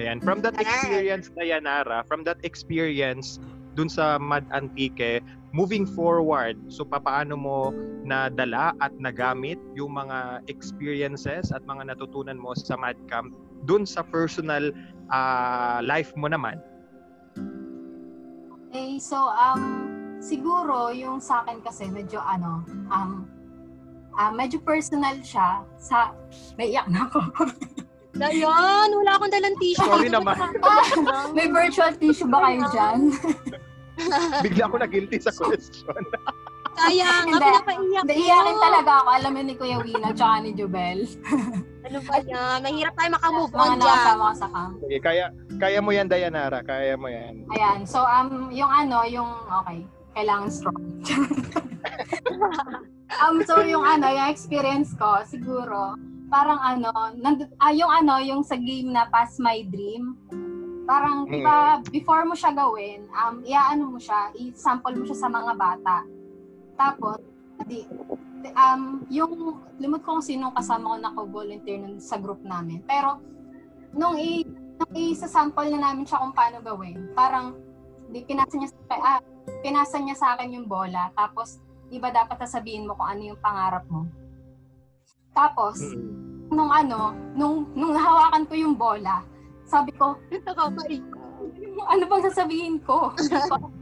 Ayan, from that experience, Dayanara, from that experience dun sa Mad Antique, moving forward, so papaano mo nadala at nagamit yung mga experiences at mga natutunan mo sa Mad Camp dun sa personal uh, life mo naman? Eh, so, um, siguro yung sa akin kasi medyo ano, um, uh, medyo personal siya sa, naiyak na ako. Dayan, wala akong dalang tissue. Sorry naman. May virtual tissue ba kayo dyan? Bigla ako na-guilty sa question. Sayang, Hindi. ako napaiyak. Hindi, iyakin talaga ako. Alam mo ni Kuya Wina tsaka ni Jubel. Ano ba yan? Mahirap tayo makamove Mga on dyan. nakasama ko sa camp. Okay, kaya kaya mo yan Dayanara, kaya mo yan. Ayan. So, um, yung ano, yung, okay, kailangan strong. um, so, yung ano, yung experience ko, siguro, parang ano, nand- ah, yung ano, yung sa game na Pass My Dream, parang, di ba, before mo siya gawin, um, iaano mo siya, i-sample mo siya sa mga bata. Tapos, di, um, yung, limot ko kung sino kasama ko na ko-volunteer nun sa group namin. Pero, nung i, nung isa-sample na namin siya kung paano gawin, parang, di, pinasa niya, sa, ah, pinasa niya sa akin yung bola, tapos, di ba dapat sasabihin mo kung ano yung pangarap mo. Tapos, Mm. Nung ano, nung, nung nahawakan ko yung bola, sabi ko, Nakakaiko. ano bang sasabihin ko?